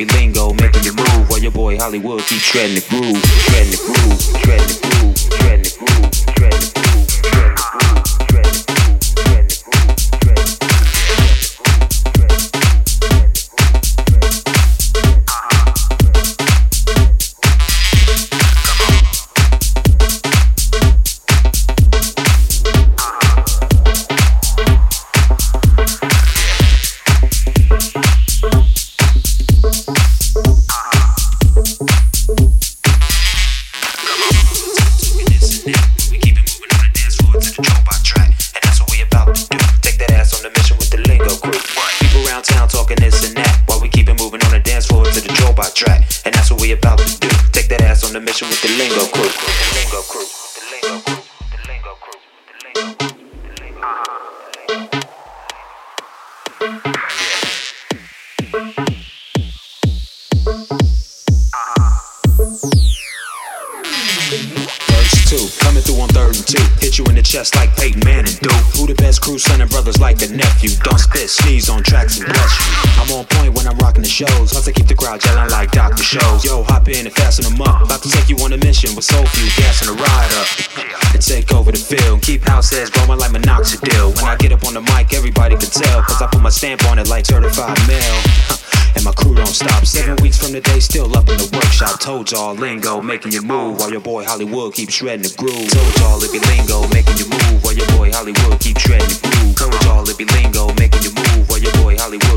it lingo, making you move while your boy Hollywood keep shredding the groove, shredding the groove, shredding the groove, shredding Told y'all lingo, making you move while your boy Hollywood keeps shredding the groove. Told y'all it be lingo, making you move while your boy Hollywood keeps shredding the groove. Told y'all it be lingo, making you move while your boy Hollywood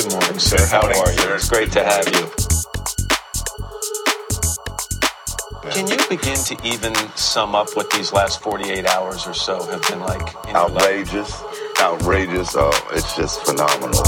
Good morning, sir. How are you? It's great to have you. Can you begin to even sum up what these last 48 hours or so have been like? Outrageous. Outrageous. Oh, it's just phenomenal.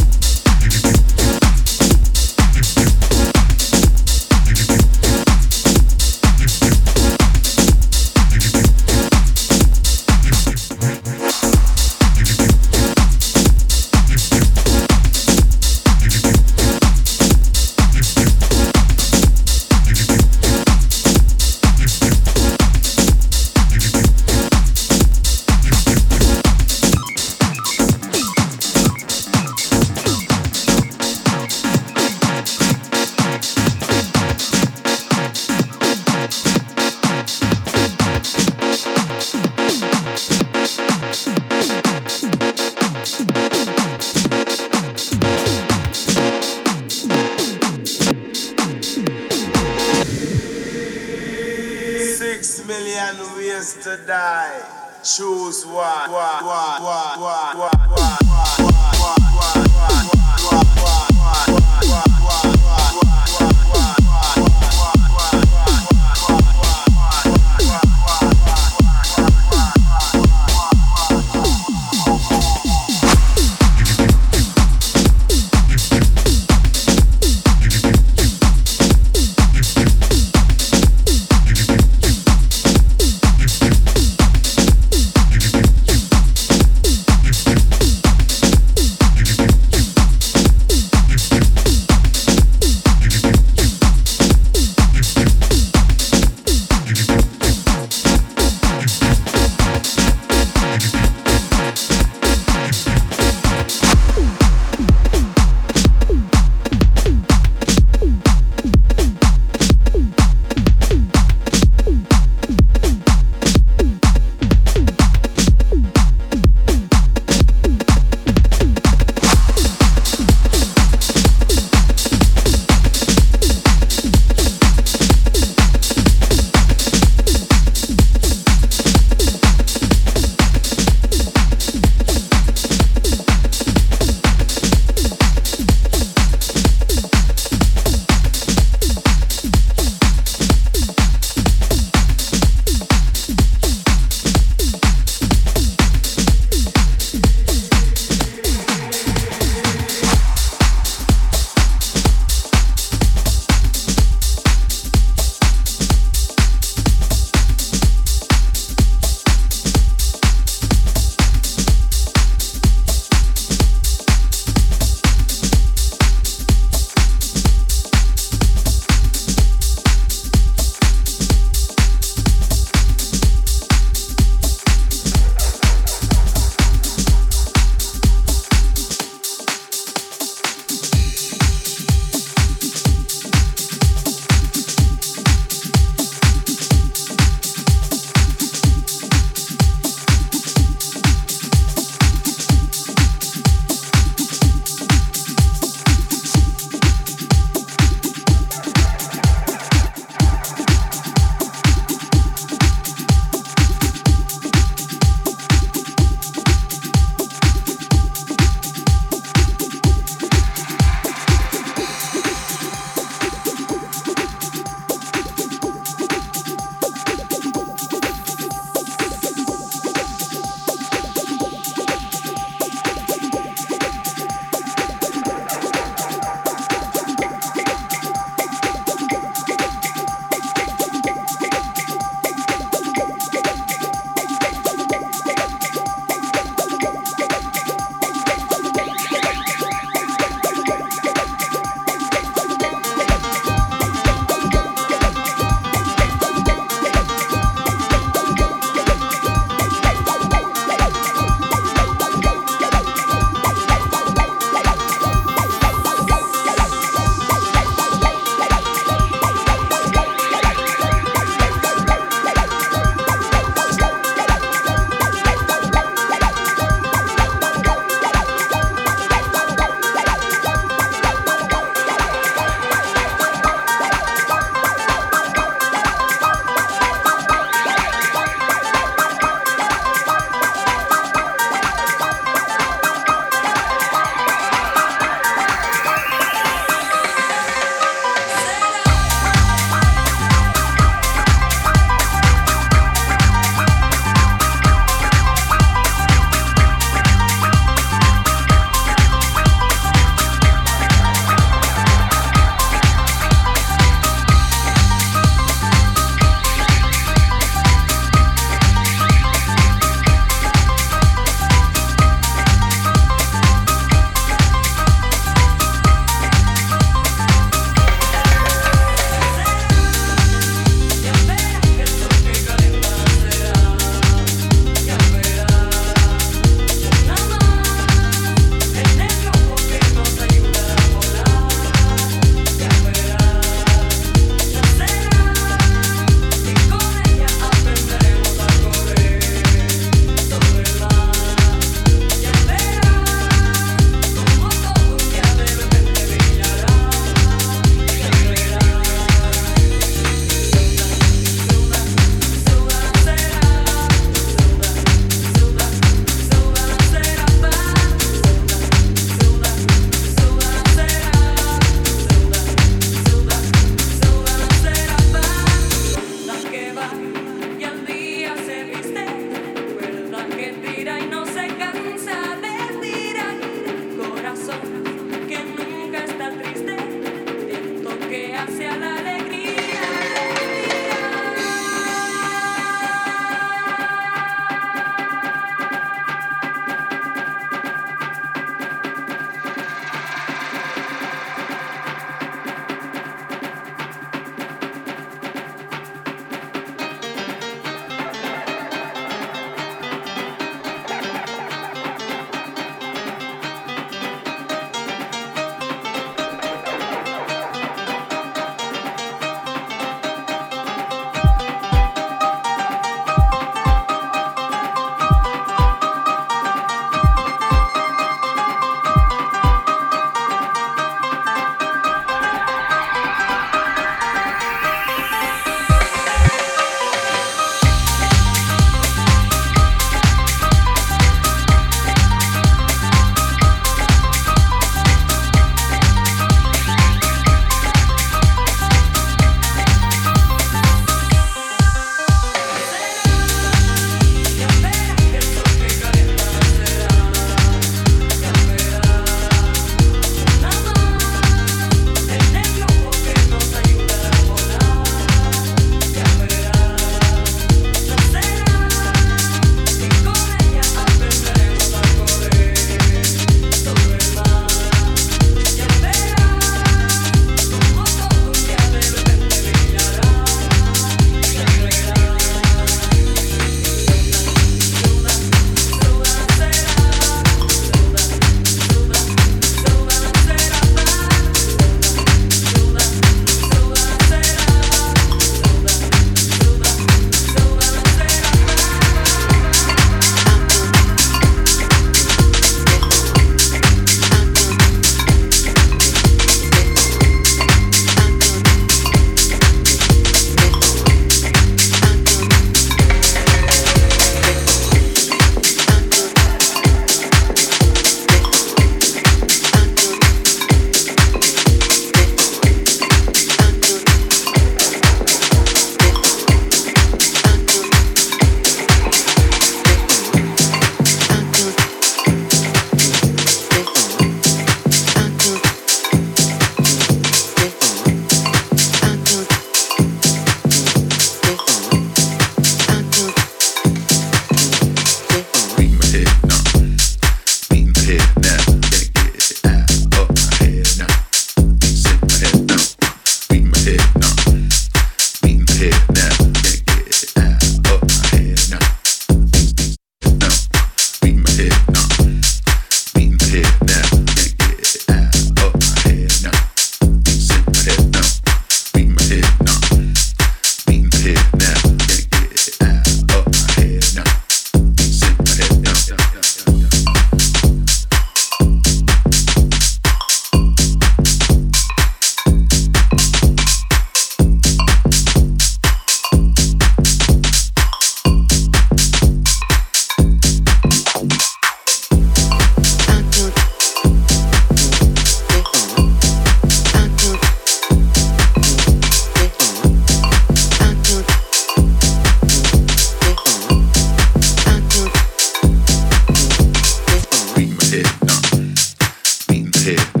here.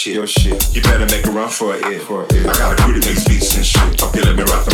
shit. Your shit. You better make a run for it. For it. I got a crew that makes beats and shit. Fuck you, let me rock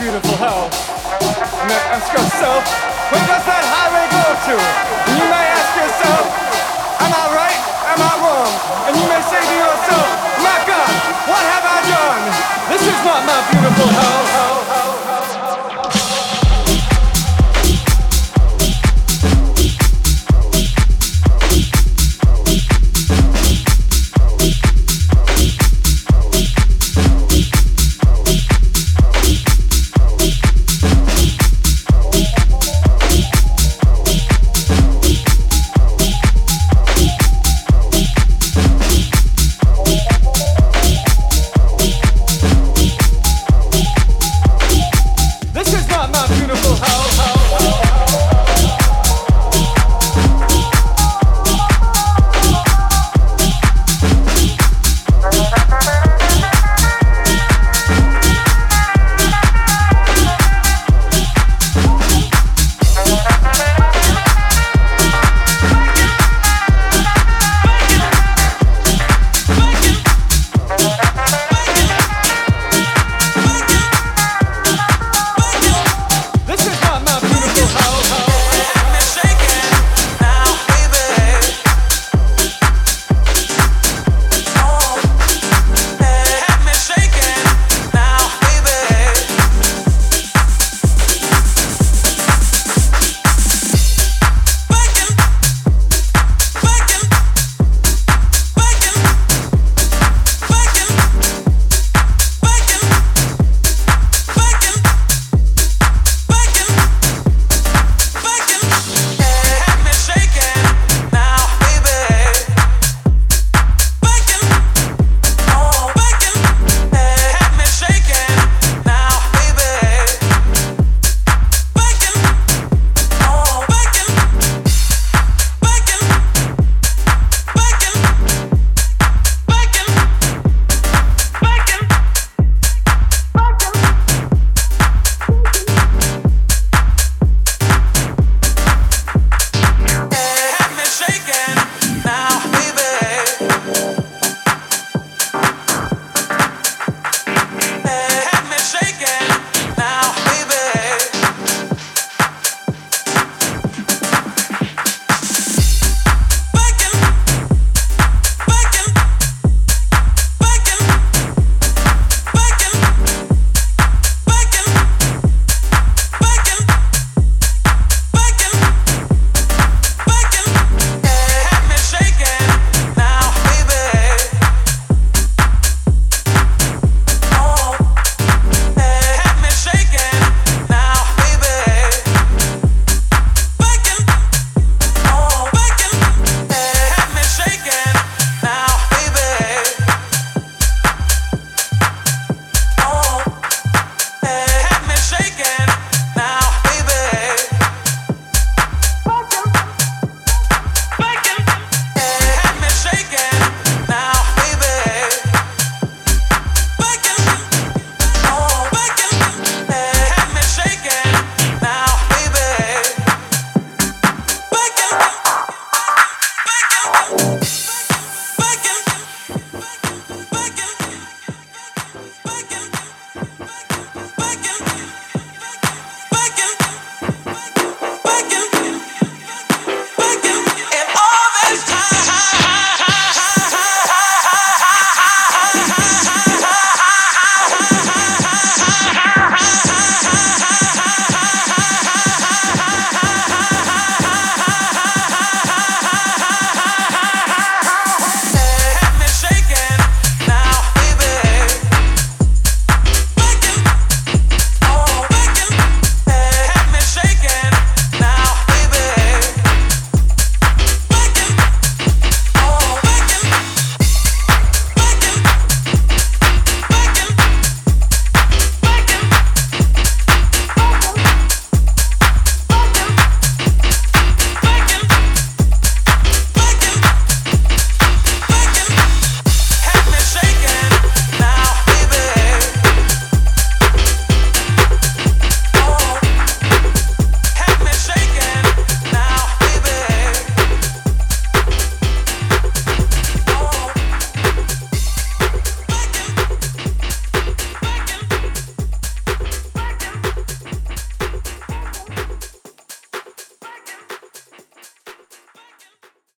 beautiful hell. You may ask yourself, where does that highway go to? And you may ask yourself, am I right? Am I wrong? And you may say to yourself, my God, what have I done? This is not my beautiful hell.